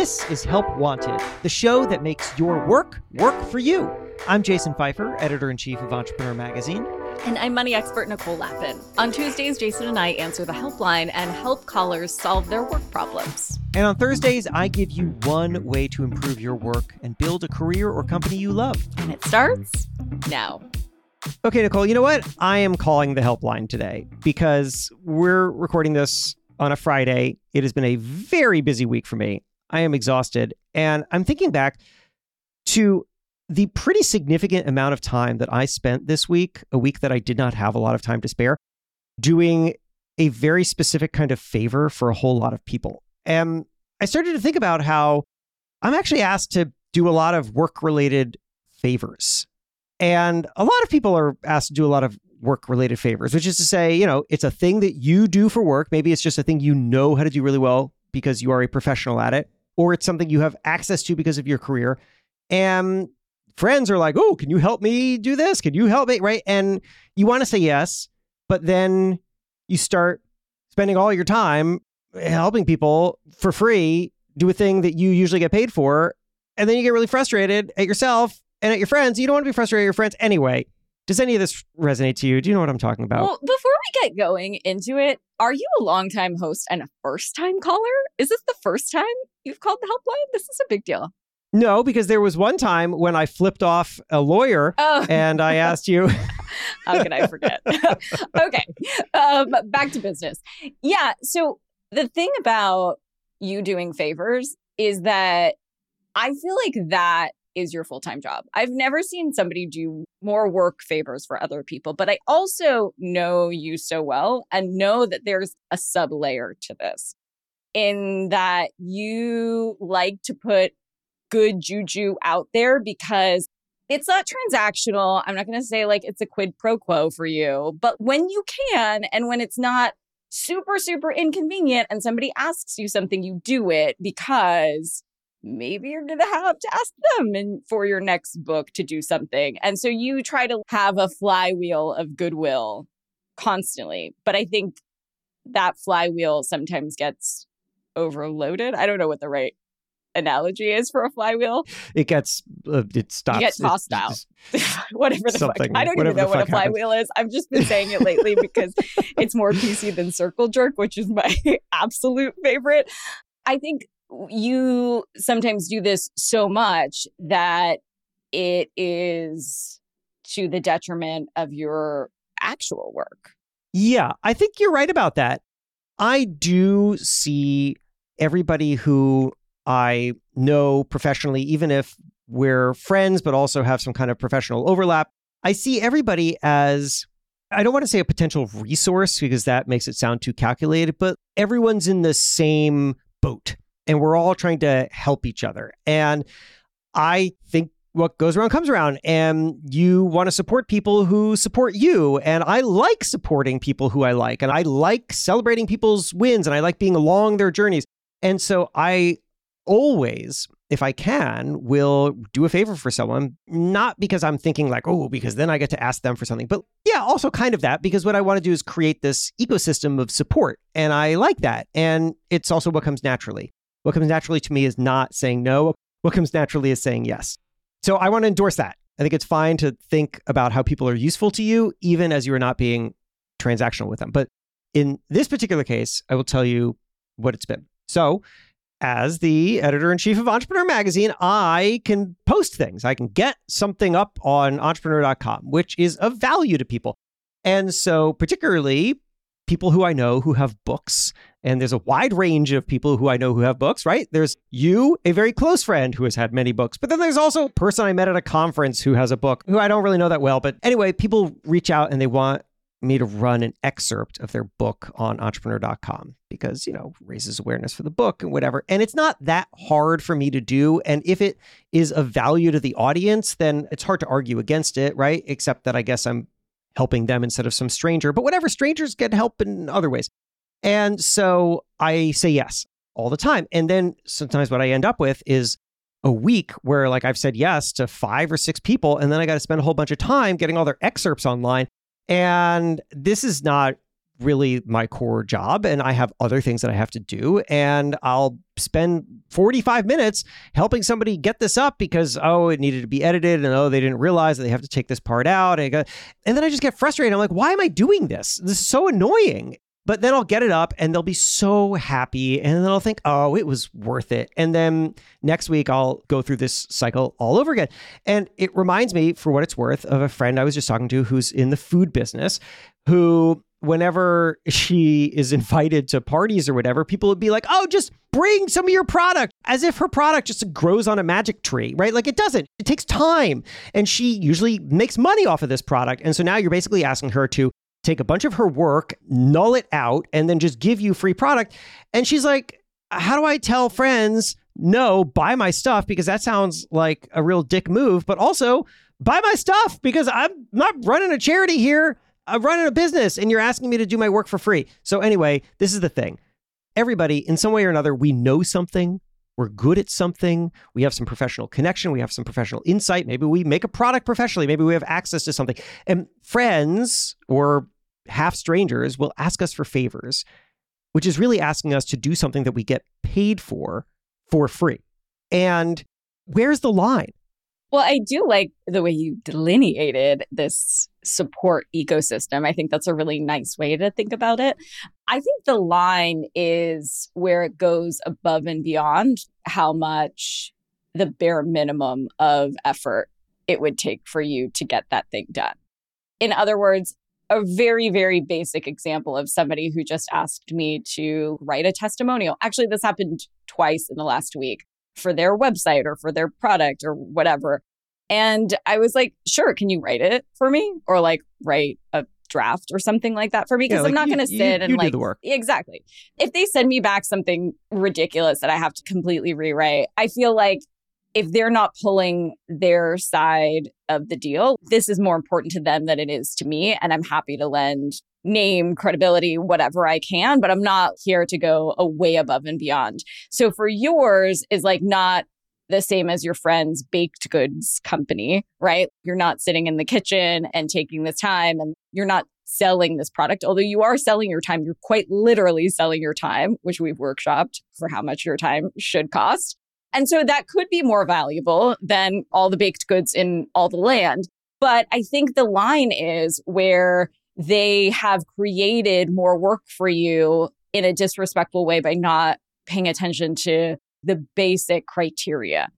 This is Help Wanted, the show that makes your work work for you. I'm Jason Feifer, editor in chief of Entrepreneur Magazine. And I'm money expert Nicole Lapin. On Tuesdays, Jason and I answer the helpline and help callers solve their work problems. And on Thursdays, I give you one way to improve your work and build a career or company you love. And it starts now. Okay, Nicole, you know what? I am calling the helpline today because we're recording this on a Friday. It has been a very busy week for me. I am exhausted. And I'm thinking back to the pretty significant amount of time that I spent this week, a week that I did not have a lot of time to spare, doing a very specific kind of favor for a whole lot of people. And I started to think about how I'm actually asked to do a lot of work related favors. And a lot of people are asked to do a lot of work related favors, which is to say, you know, it's a thing that you do for work. Maybe it's just a thing you know how to do really well because you are a professional at it or it's something you have access to because of your career. And friends are like, oh, can you help me do this? Can you help me? Right. And you want to say yes, but then you start spending all your time helping people for free do a thing that you usually get paid for. And then you get really frustrated at yourself and at your friends. You don't want to be frustrated at your friends anyway. Does any of this resonate to you? Do you know what I'm talking about? Well, before we get going into it, are you a longtime host and a first time caller? Is this the first time you've called the helpline? This is a big deal. No, because there was one time when I flipped off a lawyer Oh. and I asked you. How can I forget? okay. Um, back to business. Yeah. So the thing about you doing favors is that I feel like that is your full time job. I've never seen somebody do more work favors for other people, but I also know you so well and know that there's a sub layer to this in that you like to put good juju out there because it's not transactional. I'm not going to say like it's a quid pro quo for you, but when you can and when it's not super, super inconvenient and somebody asks you something, you do it because maybe you're going to have to ask them and for your next book to do something. And so you try to have a flywheel of goodwill constantly. But I think that flywheel sometimes gets overloaded. I don't know what the right analogy is for a flywheel. It gets, uh, it stops. You get tossed out. whatever the fuck. I don't even know what a fuck happens. flywheel is. I've just been saying it lately because it's more PC than circle jerk, which is my absolute favorite. I think you sometimes do this so much that it is to the detriment of your actual work. Yeah, I think you're right about that. I do see everybody who I know professionally, even if we're friends, but also have some kind of professional overlap. I see everybody as, I don't want to say a potential resource because that makes it sound too calculated, but everyone's in the same boat and we're all trying to help each other. And I think what goes around comes around and you want to support people who support you. And i like supporting people who i like and i like celebrating people's wins and i like being along their journeys. And so i always if i can will do a favor for someone not because i'm thinking like oh because then i get to ask them for something but yeah also kind of that because what i want to do is create this ecosystem of support and i like that and it's also what comes naturally what comes naturally to me is not saying no what comes naturally is saying yes so I want to endorse that. I think it's fine to think about how people are useful to you, even as you are not being transactional with them. But in this particular case, I will tell you what it's been. So, as the editor in chief of Entrepreneur Magazine, I can post things. I can get something up on entrepreneur.com, which is of value to people. And so, particularly people who I know who have books, and there's a wide range of people who I know who have books, right? There's you, a very close friend who has had many books, but then there's also a person I met at a conference who has a book who I don't really know that well. But anyway, people reach out and they want me to run an excerpt of their book on entrepreneur.com because, you know, raises awareness for the book and whatever. And it's not that hard for me to do. And if it is of value to the audience, then it's hard to argue against it, right? Except that I guess I'm helping them instead of some stranger. But whatever, strangers get help in other ways. And so I say yes all the time. And then sometimes what I end up with is a week where like I've said yes to five or six people and then I got to spend a whole bunch of time getting all their excerpts online. And this is not really my core job and I have other things that I have to do and I'll spend 45 minutes helping somebody get this up because oh it needed to be edited and oh they didn't realize that they have to take this part out and, and then I just get frustrated I'm like why am I doing this this is so annoying but then I'll get it up and they'll be so happy. And then I'll think, oh, it was worth it. And then next week I'll go through this cycle all over again. And it reminds me, for what it's worth, of a friend I was just talking to who's in the food business who whenever she is invited to parties or whatever, people would be like, oh, just bring some of your product as if her product just grows on a magic tree, right? Like it doesn't. It takes time. And she usually makes money off of this product. And so now you're basically asking her to take a bunch of her work, null it out, and then just give you free product. And she's like, How do I tell friends, no, buy my stuff? Because that sounds like a real dick move, but also buy my stuff because I'm not running a charity here. I'm running a business and you're asking me to do my work for free. So, anyway, this is the thing. Everybody, in some way or another, we know something we're good at something, we have some professional connection, we have some professional insight, maybe we make a product professionally, maybe we have access to something. And friends or half strangers will ask us for favors, which is really asking us to do something that we get paid for for free. And where's the line? Well, I do like the way you delineated this support ecosystem. I think that's a really nice way to think about it. I think the line is where it goes above and beyond how much the bare minimum of effort it would take for you to get that thing done. In other words, a very, very basic example of somebody who just asked me to write a testimonial. Actually, this happened twice in the last week for their website or for their product or whatever. And I was like, sure, can you write it for me? Or like write a draft or something like that for me? Because yeah, like I'm not going to sit you, and like, the work. exactly. If they send me back something ridiculous that I have to completely rewrite, I feel like if they're not pulling their side of the deal, this is more important to them than it is to me. And I'm happy to lend name, credibility, whatever I can, but I'm not here to go way above and beyond. So for yours is like not the same as your friend's baked goods company, right? You're not sitting in the kitchen and taking the time and you're not selling this product. Although you are selling your time, you're quite literally selling your time, which we've workshopped for how much your time should cost. And so that could be more valuable than all the baked goods in all the land. But I think the line is where they have created more work for you in a disrespectful way by not paying attention to the basic criteria.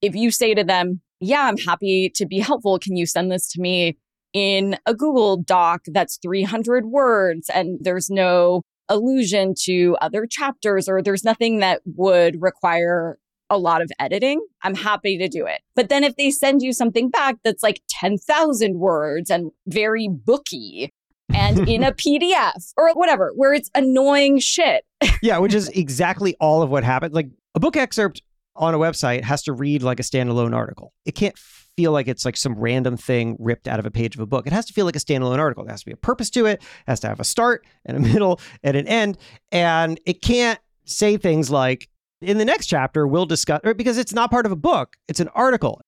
If you say to them, Yeah, I'm happy to be helpful. Can you send this to me in a Google Doc that's 300 words and there's no allusion to other chapters or there's nothing that would require a lot of editing, I'm happy to do it. But then if they send you something back that's like 10,000 words and very booky and in a PDF or whatever, where it's annoying shit. yeah, which is exactly all of what happened. Like a book excerpt on a website has to read like a standalone article. It can't feel like it's like some random thing ripped out of a page of a book. It has to feel like a standalone article. There has to be a purpose to it, it has to have a start and a middle and an end. And it can't say things like, in the next chapter, we'll discuss, because it's not part of a book, it's an article.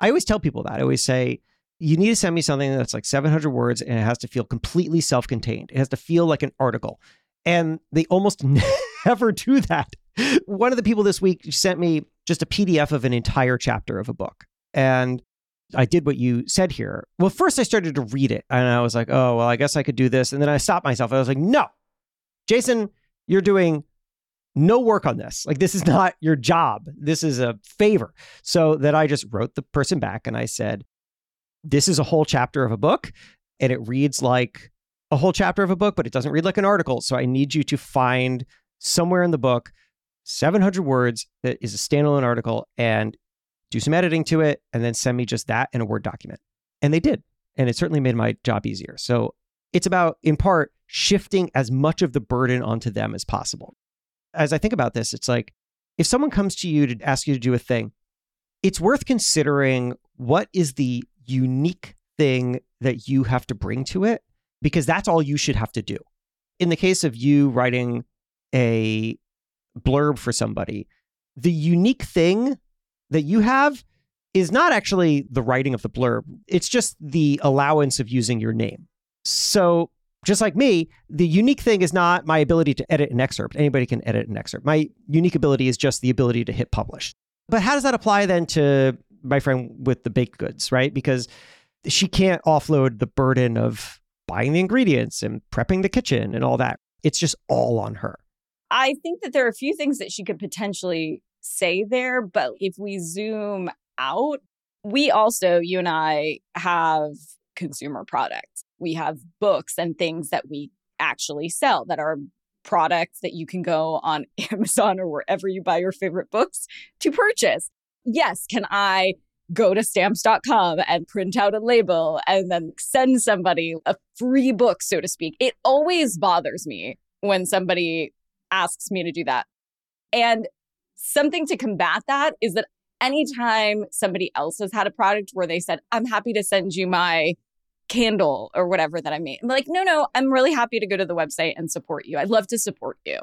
I always tell people that. I always say, you need to send me something that's like 700 words and it has to feel completely self contained. It has to feel like an article. And they almost never do that. One of the people this week sent me just a PDF of an entire chapter of a book. And I did what you said here. Well, first I started to read it and I was like, oh, well, I guess I could do this. And then I stopped myself. I was like, no, Jason, you're doing no work on this. Like, this is not your job. This is a favor. So that I just wrote the person back and I said, this is a whole chapter of a book and it reads like a whole chapter of a book, but it doesn't read like an article. So I need you to find somewhere in the book 700 words that is a standalone article and do some editing to it and then send me just that in a Word document. And they did. And it certainly made my job easier. So it's about, in part, shifting as much of the burden onto them as possible. As I think about this, it's like if someone comes to you to ask you to do a thing, it's worth considering what is the unique thing that you have to bring to it because that's all you should have to do. In the case of you writing a blurb for somebody, the unique thing that you have is not actually the writing of the blurb, it's just the allowance of using your name. So Just like me, the unique thing is not my ability to edit an excerpt. Anybody can edit an excerpt. My unique ability is just the ability to hit publish. But how does that apply then to my friend with the baked goods, right? Because she can't offload the burden of buying the ingredients and prepping the kitchen and all that. It's just all on her. I think that there are a few things that she could potentially say there, but if we zoom out, we also, you and I, have consumer products. We have books and things that we actually sell that are products that you can go on Amazon or wherever you buy your favorite books to purchase. Yes, can I go to stamps.com and print out a label and then send somebody a free book, so to speak? It always bothers me when somebody asks me to do that. And something to combat that is that anytime somebody else has had a product where they said, I'm happy to send you my candle or whatever that I made, I'm like, no, no, I'm really happy to go to the website and support you. I'd love to support you.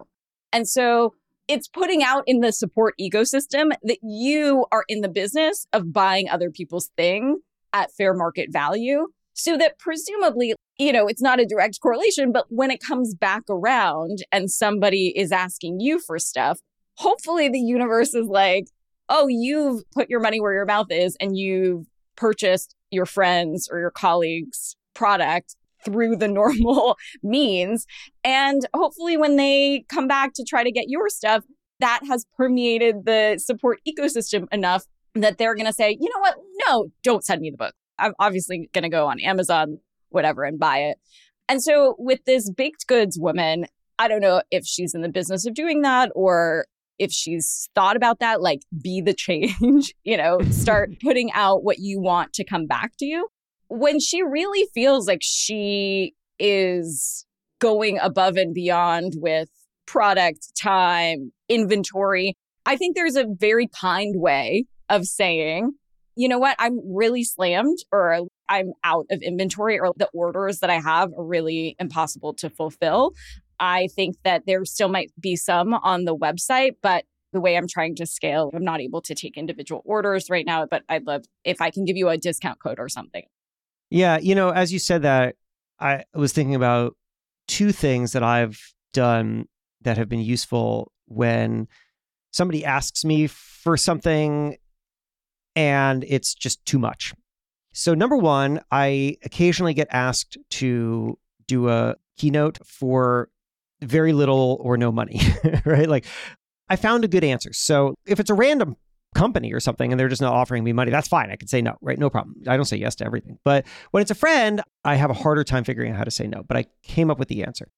And so it's putting out in the support ecosystem that you are in the business of buying other people's thing at fair market value so that presumably you know it's not a direct correlation but when it comes back around and somebody is asking you for stuff hopefully the universe is like oh you've put your money where your mouth is and you've purchased your friends or your colleagues product through the normal means. And hopefully, when they come back to try to get your stuff, that has permeated the support ecosystem enough that they're going to say, you know what? No, don't send me the book. I'm obviously going to go on Amazon, whatever, and buy it. And so, with this baked goods woman, I don't know if she's in the business of doing that or if she's thought about that, like be the change, you know, start putting out what you want to come back to you when she really feels like she is going above and beyond with product, time, inventory, I think there's a very kind way of saying, you know what, I'm really slammed or I'm out of inventory or the orders that I have are really impossible to fulfill. I think that there still might be some on the website, but the way I'm trying to scale, I'm not able to take individual orders right now, but I'd love if I can give you a discount code or something. Yeah, you know, as you said that, I was thinking about two things that I've done that have been useful when somebody asks me for something and it's just too much. So, number one, I occasionally get asked to do a keynote for very little or no money, right? Like, I found a good answer. So, if it's a random company or something and they're just not offering me money, that's fine. I can say no, right? No problem. I don't say yes to everything. But when it's a friend, I have a harder time figuring out how to say no. But I came up with the answer.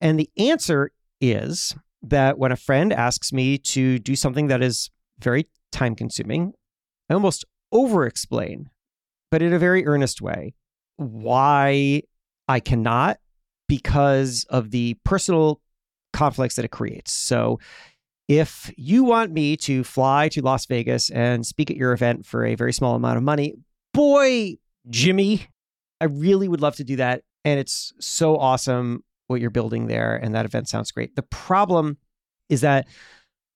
And the answer is that when a friend asks me to do something that is very time consuming, I almost over explain, but in a very earnest way, why I cannot because of the personal conflicts that it creates. So if you want me to fly to Las Vegas and speak at your event for a very small amount of money, boy, Jimmy, I really would love to do that. And it's so awesome what you're building there. And that event sounds great. The problem is that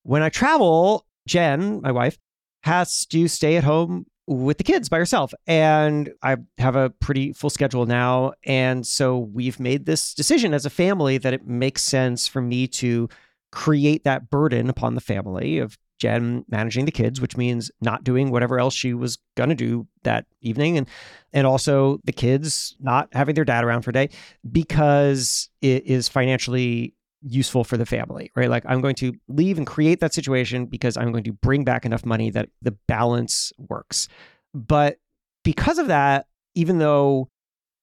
when I travel, Jen, my wife, has to stay at home with the kids by herself. And I have a pretty full schedule now. And so we've made this decision as a family that it makes sense for me to create that burden upon the family of Jen managing the kids, which means not doing whatever else she was going to do that evening. And, and also the kids not having their dad around for a day because it is financially useful for the family, right? Like I'm going to leave and create that situation because I'm going to bring back enough money that the balance works. But because of that, even though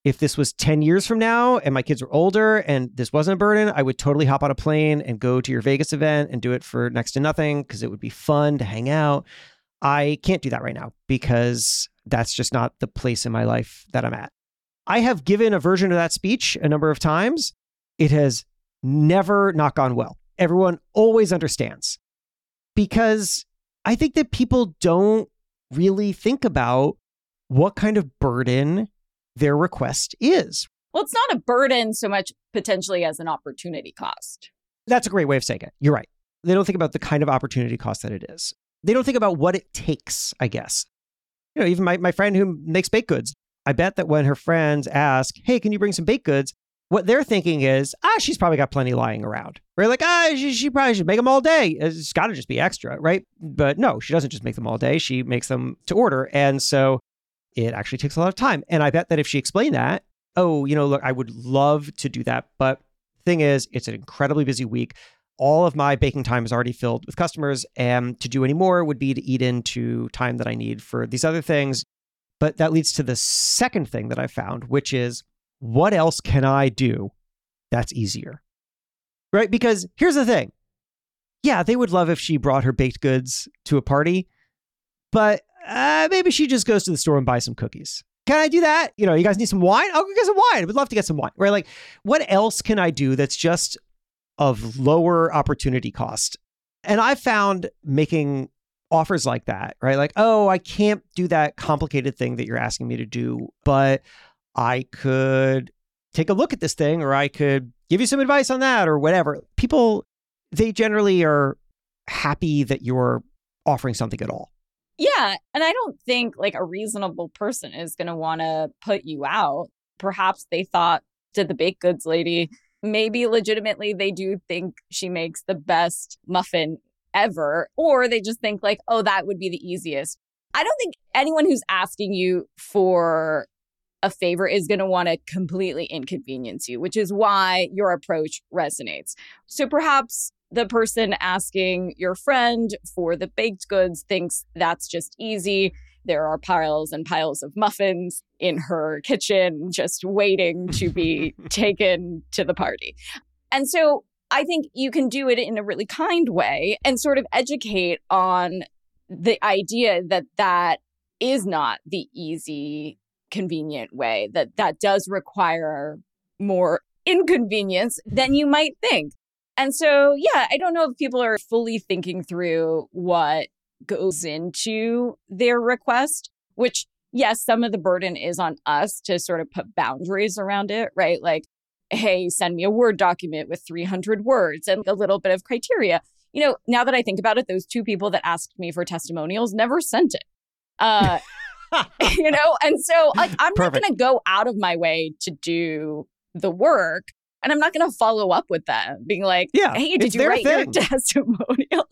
if this was 10 years from now and my kids were older and this wasn't a burden, I would totally hop on a plane and go to your Vegas event and do it for next to nothing because it would be fun to hang out. I can't do that right now because that's just not the place in my life that I'm at. I have given a version of that speech a number of times. It has never not gone well. Everyone always understands because I think that people don't really think about what kind of burden their request is. Well, it's not a burden so much potentially as an opportunity cost. That's a great way of saying it. You're right. They don't think about the kind of opportunity cost that it is. They don't think about what it takes, I guess. You know, even my, my friend who makes baked goods, I bet that when her friends ask, Hey, can you bring some baked goods? what they're thinking is, ah, she's probably got plenty lying around. Right? Like, ah, she, she probably should make them all day. It's got to just be extra, right? But no, she doesn't just make them all day. She makes them to order. And so it actually takes a lot of time. And I bet that if she explained that, oh, you know, look, I would love to do that. But thing is, it's an incredibly busy week. All of my baking time is already filled with customers. And to do any more would be to eat into time that I need for these other things. But that leads to the second thing that I found, which is what else can I do that's easier? Right? Because here's the thing. Yeah, they would love if she brought her baked goods to a party, but uh, maybe she just goes to the store and buys some cookies. Can I do that? You know, you guys need some wine? I'll go get some wine. I would love to get some wine. Right? Like, what else can I do that's just of lower opportunity cost? And I found making offers like that, right? Like, oh, I can't do that complicated thing that you're asking me to do, but I could take a look at this thing or I could give you some advice on that or whatever. People, they generally are happy that you're offering something at all. Yeah. And I don't think like a reasonable person is going to want to put you out. Perhaps they thought, did the baked goods lady, maybe legitimately they do think she makes the best muffin ever, or they just think like, oh, that would be the easiest. I don't think anyone who's asking you for a favor is going to want to completely inconvenience you, which is why your approach resonates. So perhaps the person asking your friend for the baked goods thinks that's just easy. There are piles and piles of muffins in her kitchen just waiting to be taken to the party. And so I think you can do it in a really kind way and sort of educate on the idea that that is not the easy convenient way that that does require more inconvenience than you might think. And so, yeah, I don't know if people are fully thinking through what goes into their request, which, yes, some of the burden is on us to sort of put boundaries around it, right? Like, hey, send me a Word document with 300 words and a little bit of criteria. You know, now that I think about it, those two people that asked me for testimonials never sent it. Uh, you know? And so like I'm Perfect. not going to go out of my way to do the work. And I'm not going to follow up with them being like, yeah, hey, did you write thing. your testimonial?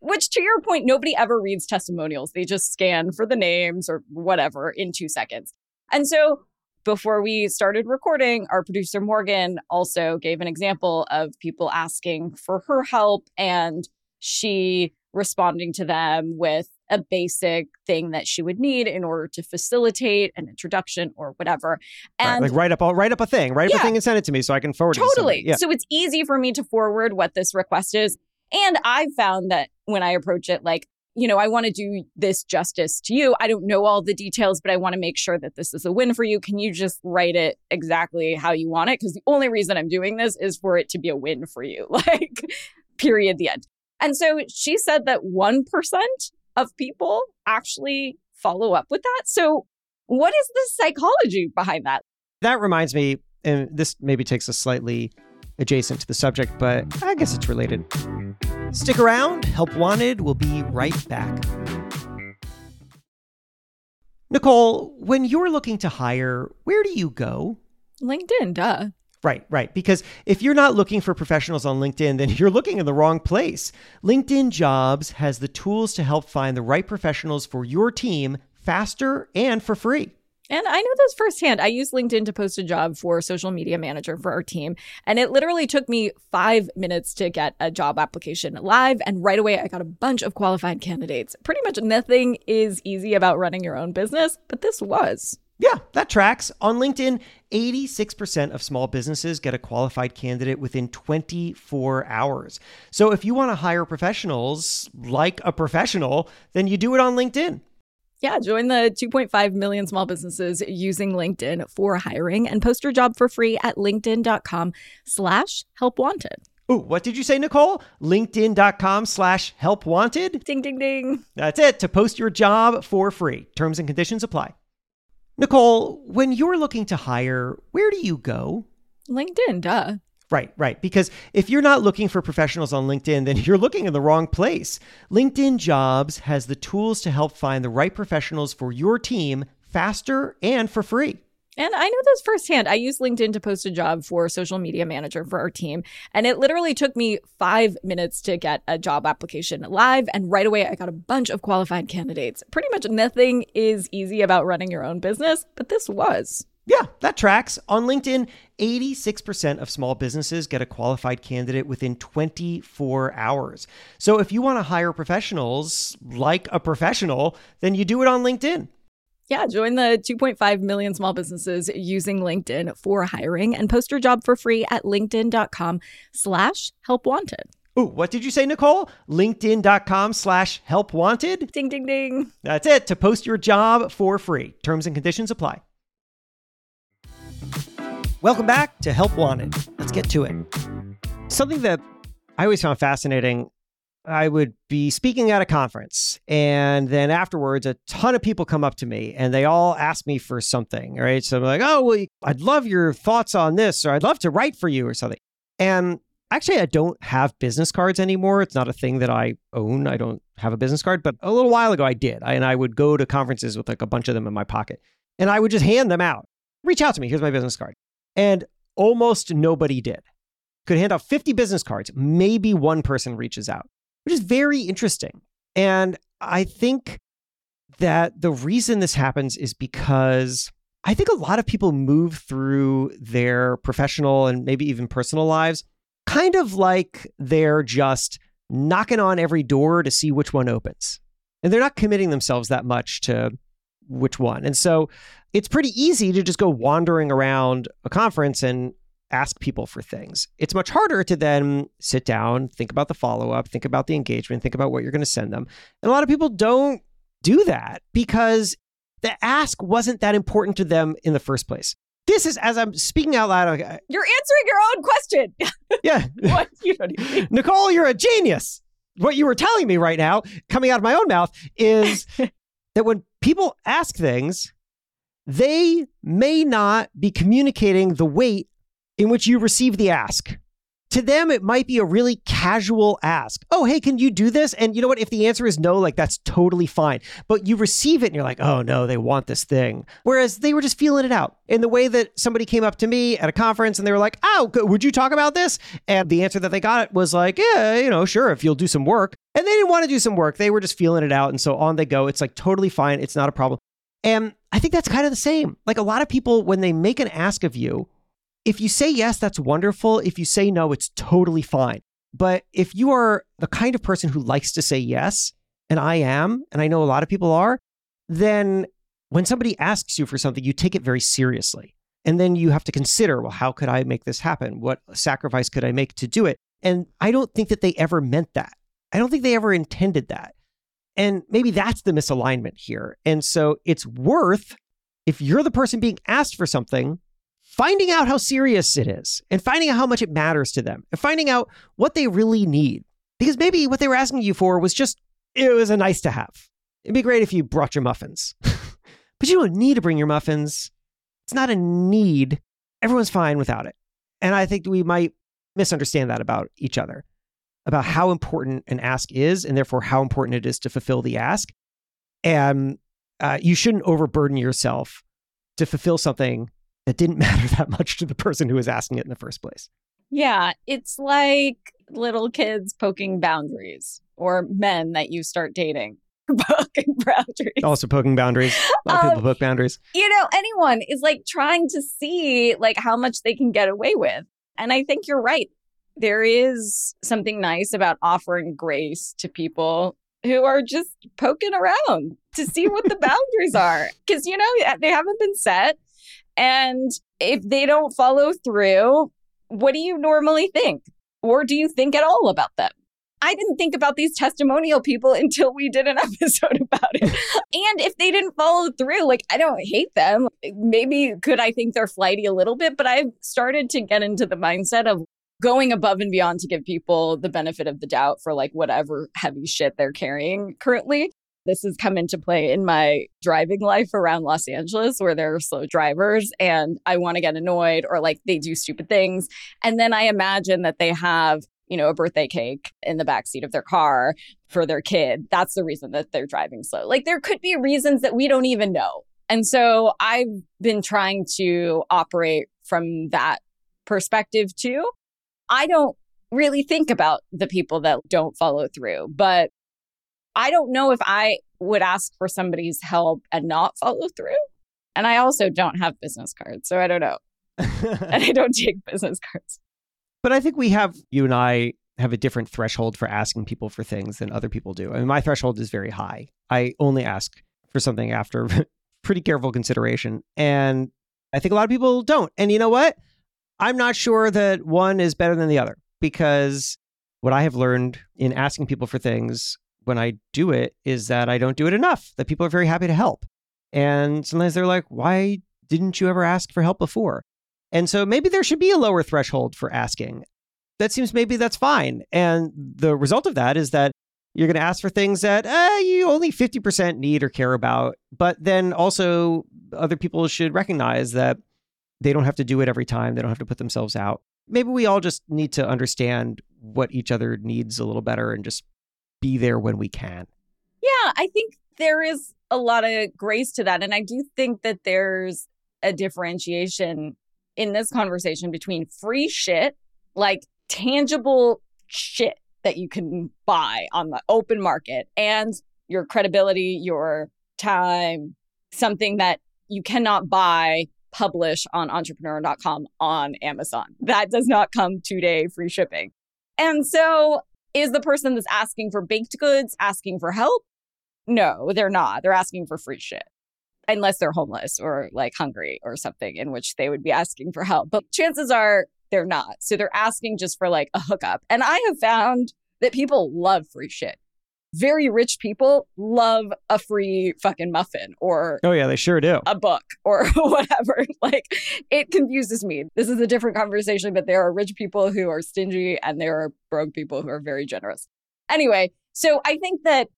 Which, to your point, nobody ever reads testimonials. They just scan for the names or whatever in two seconds. And so before we started recording, our producer Morgan also gave an example of people asking for her help and she responding to them with a basic thing that she would need in order to facilitate an introduction or whatever. And right, like write up, I'll write up a thing, write yeah, up a thing and send it to me so I can forward totally. it. Totally. Yeah. So it's easy for me to forward what this request is. And I've found that when I approach it, like, you know, I want to do this justice to you. I don't know all the details, but I want to make sure that this is a win for you. Can you just write it exactly how you want it? Because the only reason I'm doing this is for it to be a win for you. Like, period, the end. And so she said that 1% of people actually follow up with that. So, what is the psychology behind that? That reminds me, and this maybe takes us slightly adjacent to the subject, but I guess it's related. Stick around. Help Wanted will be right back. Nicole, when you're looking to hire, where do you go? LinkedIn, duh. Right, right. Because if you're not looking for professionals on LinkedIn, then you're looking in the wrong place. LinkedIn Jobs has the tools to help find the right professionals for your team faster and for free. And I know this firsthand. I used LinkedIn to post a job for social media manager for our team. And it literally took me five minutes to get a job application live. And right away, I got a bunch of qualified candidates. Pretty much nothing is easy about running your own business, but this was. Yeah, that tracks. On LinkedIn, 86% of small businesses get a qualified candidate within 24 hours. So if you want to hire professionals like a professional, then you do it on LinkedIn. Yeah, join the 2.5 million small businesses using LinkedIn for hiring and post your job for free at linkedin.com slash help wanted. Ooh, what did you say, Nicole? LinkedIn.com slash help wanted? Ding, ding, ding. That's it to post your job for free. Terms and conditions apply. Nicole, when you're looking to hire, where do you go? LinkedIn, duh. Right, right. Because if you're not looking for professionals on LinkedIn, then you're looking in the wrong place. LinkedIn Jobs has the tools to help find the right professionals for your team faster and for free. And I know this firsthand. I used LinkedIn to post a job for social media manager for our team. And it literally took me five minutes to get a job application live. And right away, I got a bunch of qualified candidates. Pretty much nothing is easy about running your own business, but this was. Yeah, that tracks. On LinkedIn, 86% of small businesses get a qualified candidate within 24 hours. So if you want to hire professionals like a professional, then you do it on LinkedIn. Yeah, join the 2.5 million small businesses using LinkedIn for hiring and post your job for free at linkedin.com slash help wanted. Ooh, what did you say, Nicole? LinkedIn.com slash help wanted? Ding, ding, ding. That's it to post your job for free. Terms and conditions apply. Welcome back to Help Wanted. Let's get to it. Something that I always found fascinating I would be speaking at a conference, and then afterwards, a ton of people come up to me and they all ask me for something. Right. So I'm like, oh, well, I'd love your thoughts on this, or I'd love to write for you, or something. And actually, I don't have business cards anymore. It's not a thing that I own. I don't have a business card, but a little while ago, I did. I, and I would go to conferences with like a bunch of them in my pocket, and I would just hand them out. Reach out to me. Here's my business card. And almost nobody did. Could hand out 50 business cards. Maybe one person reaches out which is very interesting. And I think that the reason this happens is because I think a lot of people move through their professional and maybe even personal lives kind of like they're just knocking on every door to see which one opens. And they're not committing themselves that much to which one. And so it's pretty easy to just go wandering around a conference and ask people for things. It's much harder to then sit down, think about the follow up, think about the engagement, think about what you're going to send them. And a lot of people don't do that because the ask wasn't that important to them in the first place. This is as I'm speaking out loud. You're answering your own question. Yeah. what? You don't even... Nicole, you're a genius. What you were telling me right now, coming out of my own mouth, is that when people ask things, they may not be communicating the weight in which you receive the ask. To them, it might be a really casual ask. Oh, hey, can you do this? And you know what? If the answer is no, like that's totally fine. But you receive it and you're like, oh no, they want this thing. Whereas they were just feeling it out in the way that somebody came up to me at a conference and they were like, oh, would you talk about this? And the answer that they got was like, yeah, you know, sure, if you'll do some work. And they didn't want to do some work. They were just feeling it out. And so on they go. It's like totally fine. It's not a problem. And I think that's kind of the same. Like a lot of people, when they make an ask of you, if you say yes, that's wonderful. If you say no, it's totally fine. But if you are the kind of person who likes to say yes, and I am, and I know a lot of people are, then when somebody asks you for something, you take it very seriously. And then you have to consider, well, how could I make this happen? What sacrifice could I make to do it? And I don't think that they ever meant that. I don't think they ever intended that. And maybe that's the misalignment here. And so it's worth, if you're the person being asked for something, finding out how serious it is and finding out how much it matters to them and finding out what they really need. Because maybe what they were asking you for was just, it was a nice to have. It'd be great if you brought your muffins, but you don't need to bring your muffins. It's not a need. Everyone's fine without it. And I think we might misunderstand that about each other, about how important an ask is, and therefore how important it is to fulfill the ask. And uh, you shouldn't overburden yourself to fulfill something that didn't matter that much to the person who was asking it in the first place. Yeah, it's like little kids poking boundaries or men that you start dating. poking boundaries. Also poking boundaries. A lot of people um, poke boundaries. You know, anyone is like trying to see like how much they can get away with. And I think you're right. There is something nice about offering grace to people who are just poking around to see what the boundaries are. Because, you know, they haven't been set. And if they don't follow through, what do you normally think? Or do you think at all about them? I didn't think about these testimonial people until we did an episode about it. and if they didn't follow through, like I don't hate them. Maybe could I think they're flighty a little bit, but I've started to get into the mindset of going above and beyond to give people the benefit of the doubt for like whatever heavy shit they're carrying currently. This has come into play in my driving life around Los Angeles where there are slow drivers and I want to get annoyed or like they do stupid things. And then I imagine that they have you know, a birthday cake in the back seat of their car for their kid. That's the reason that they're driving slow. Like there could be reasons that we don't even know. And so I've been trying to operate from that perspective too. I don't really think about the people that don't follow through, but I don't know if I would ask for somebody's help and not follow through. And I also don't have business cards, so I don't know. and I don't take business cards. But I think we have, you and I have a different threshold for asking people for things than other people do. I mean, my threshold is very high. I only ask for something after pretty careful consideration. And I think a lot of people don't. And you know what? I'm not sure that one is better than the other because what I have learned in asking people for things when I do it is that I don't do it enough, that people are very happy to help. And sometimes they're like, why didn't you ever ask for help before? And so maybe there should be a lower threshold for asking. That seems maybe that's fine. And the result of that is that you're going to ask for things that uh, you only 50% need or care about. But then also, other people should recognize that they don't have to do it every time, they don't have to put themselves out. Maybe we all just need to understand what each other needs a little better and just be there when we can. Yeah, I think there is a lot of grace to that. And I do think that there's a differentiation in this conversation between free shit, like tangible shit that you can buy on the open market, and your credibility, your time, something that you cannot buy, publish on entrepreneur.com on Amazon. That does not come two day free shipping. And so, is the person that's asking for baked goods asking for help? No, they're not. They're asking for free shit unless they're homeless or like hungry or something, in which they would be asking for help. But chances are they're not. So they're asking just for like a hookup. And I have found that people love free shit. Very rich people love a free fucking muffin or oh yeah, they sure do. A book or whatever. Like it confuses me. This is a different conversation, but there are rich people who are stingy and there are broke people who are very generous. Anyway, so I think that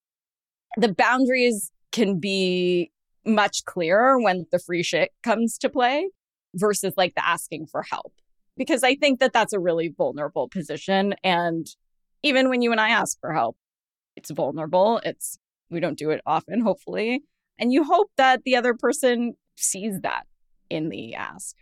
the boundaries can be much clearer when the free shit comes to play versus like the asking for help. Because I think that that's a really vulnerable position. And even when you and I ask for help, it's vulnerable. It's, we don't do it often, hopefully. And you hope that the other person sees that in the ask.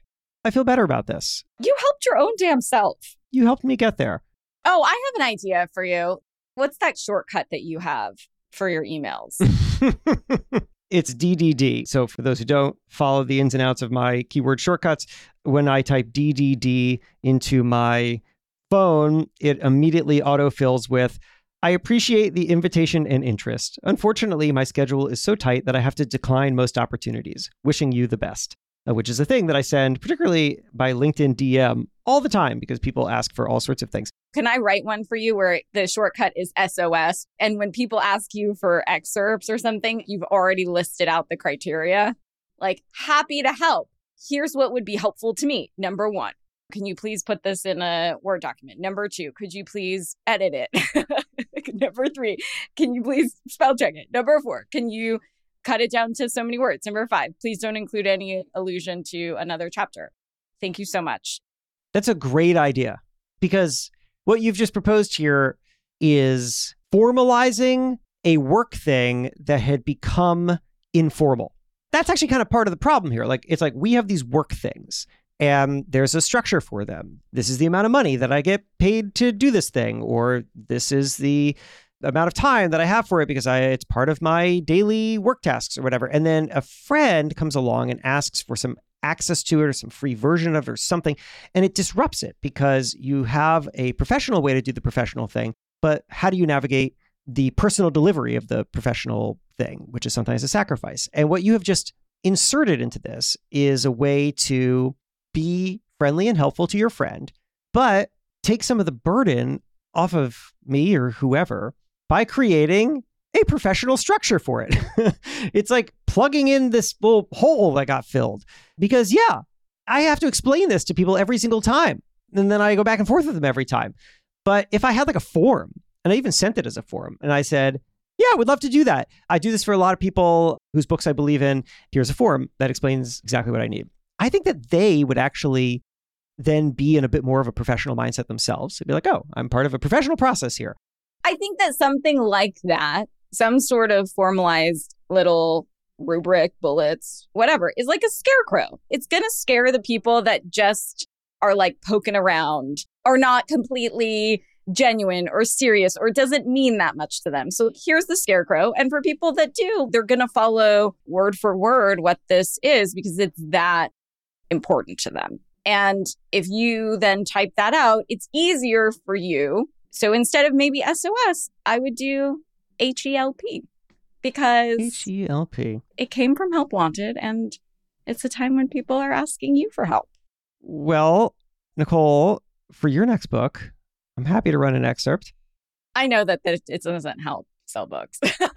I feel better about this. You helped your own damn self. You helped me get there. Oh, I have an idea for you. What's that shortcut that you have for your emails? it's DDD. So, for those who don't follow the ins and outs of my keyword shortcuts, when I type DDD into my phone, it immediately autofills with I appreciate the invitation and interest. Unfortunately, my schedule is so tight that I have to decline most opportunities. Wishing you the best. Uh, which is a thing that I send, particularly by LinkedIn DM, all the time because people ask for all sorts of things. Can I write one for you where the shortcut is SOS? And when people ask you for excerpts or something, you've already listed out the criteria. Like, happy to help. Here's what would be helpful to me. Number one, can you please put this in a Word document? Number two, could you please edit it? Number three, can you please spell check it? Number four, can you cut it down to so many words. Number five, please don't include any allusion to another chapter. Thank you so much. That's a great idea because what you've just proposed here is formalizing a work thing that had become informal. That's actually kind of part of the problem here. Like, it's like we have these work things and there's a structure for them. This is the amount of money that I get paid to do this thing, or this is the amount of time that I have for it because I it's part of my daily work tasks or whatever. And then a friend comes along and asks for some access to it or some free version of it or something, and it disrupts it because you have a professional way to do the professional thing, but how do you navigate the personal delivery of the professional thing, which is sometimes a sacrifice? And what you have just inserted into this is a way to be friendly and helpful to your friend, but take some of the burden off of me or whoever by creating a professional structure for it. it's like plugging in this little hole that got filled. Because, yeah, I have to explain this to people every single time. And then I go back and forth with them every time. But if I had like a form, and I even sent it as a form, and I said, yeah, I would love to do that. I do this for a lot of people whose books I believe in. Here's a form that explains exactly what I need. I think that they would actually then be in a bit more of a professional mindset themselves. They'd be like, oh, I'm part of a professional process here. I think that something like that, some sort of formalized little rubric, bullets, whatever, is like a scarecrow. It's going to scare the people that just are like poking around, are not completely genuine or serious or doesn't mean that much to them. So here's the scarecrow. And for people that do, they're going to follow word for word what this is because it's that important to them. And if you then type that out, it's easier for you. So instead of maybe SOS, I would do HELP because H-E-L-P. it came from Help Wanted and it's a time when people are asking you for help. Well, Nicole, for your next book, I'm happy to run an excerpt. I know that it it doesn't help sell books.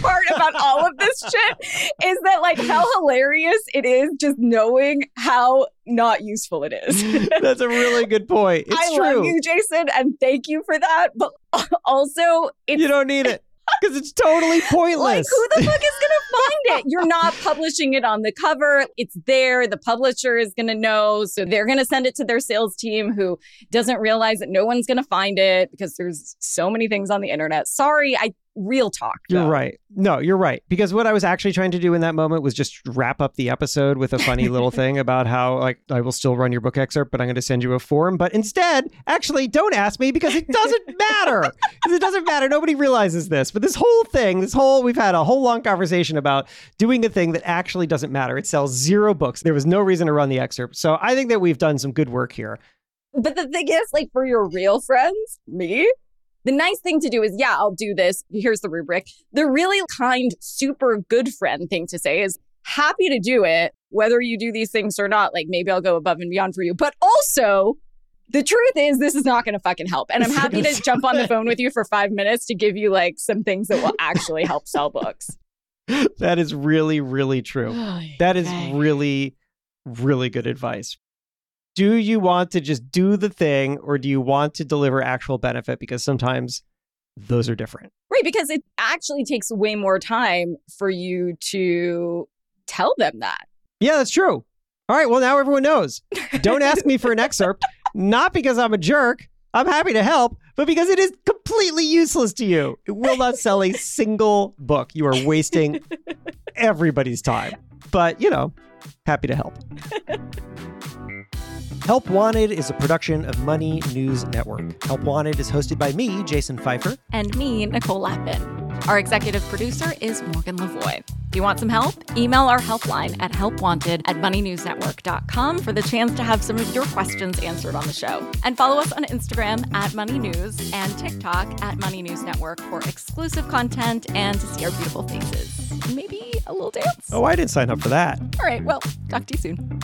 part about all of this shit is that like how hilarious it is just knowing how not useful it is. That's a really good point. It's I true. love you, Jason, and thank you for that. But also, it's You don't need it because it's totally pointless. like who the fuck is gonna find it? You're not publishing it on the cover. It's there. The publisher is gonna know, so they're gonna send it to their sales team, who doesn't realize that no one's gonna find it because there's so many things on the internet. Sorry, I real talk. You're right. No, you're right. Because what I was actually trying to do in that moment was just wrap up the episode with a funny little thing about how, like, I will still run your book excerpt, but I'm going to send you a form. But instead, actually, don't ask me because it doesn't matter. it doesn't matter. Nobody realizes this. But this whole thing, this whole, we've had a whole long conversation about doing a thing that actually doesn't matter. It sells zero books. There was no reason to run the excerpt. So I think that we've done some good work here. But the thing is, like for your real friends, me, the nice thing to do is, yeah, I'll do this. Here's the rubric. The really kind, super good friend thing to say is happy to do it, whether you do these things or not. Like maybe I'll go above and beyond for you. But also, the truth is, this is not going to fucking help. And I'm happy gonna jump on the phone with you for five minutes to give you like some things that will actually help sell books. That is really, really true. That is Okay. really, really good advice. Do you want to just do the thing or do you want to deliver actual benefit? Because sometimes those are different. Right, because it actually takes way more time for you to tell them that. Yeah, that's true. All right. Well, now everyone knows. Don't ask me for an excerpt, not because I'm a jerk. I'm happy to help, but because it is completely useless to you. It will not sell a single book. You are wasting everybody's time. But, you know, happy to help. Help Wanted is a production of Money News Network. Help Wanted is hosted by me, Jason Feifer. and me, Nicole Lapin. Our executive producer is Morgan Lavoie. If you want some help, email our helpline at helpwanted at moneynewsnetwork.com for the chance to have some of your questions answered on the show. And follow us on Instagram at Money News and TikTok at Money News Network for exclusive content and to see our beautiful faces. Maybe a little dance. Oh, I didn't sign up for that. All right, well, talk to you soon.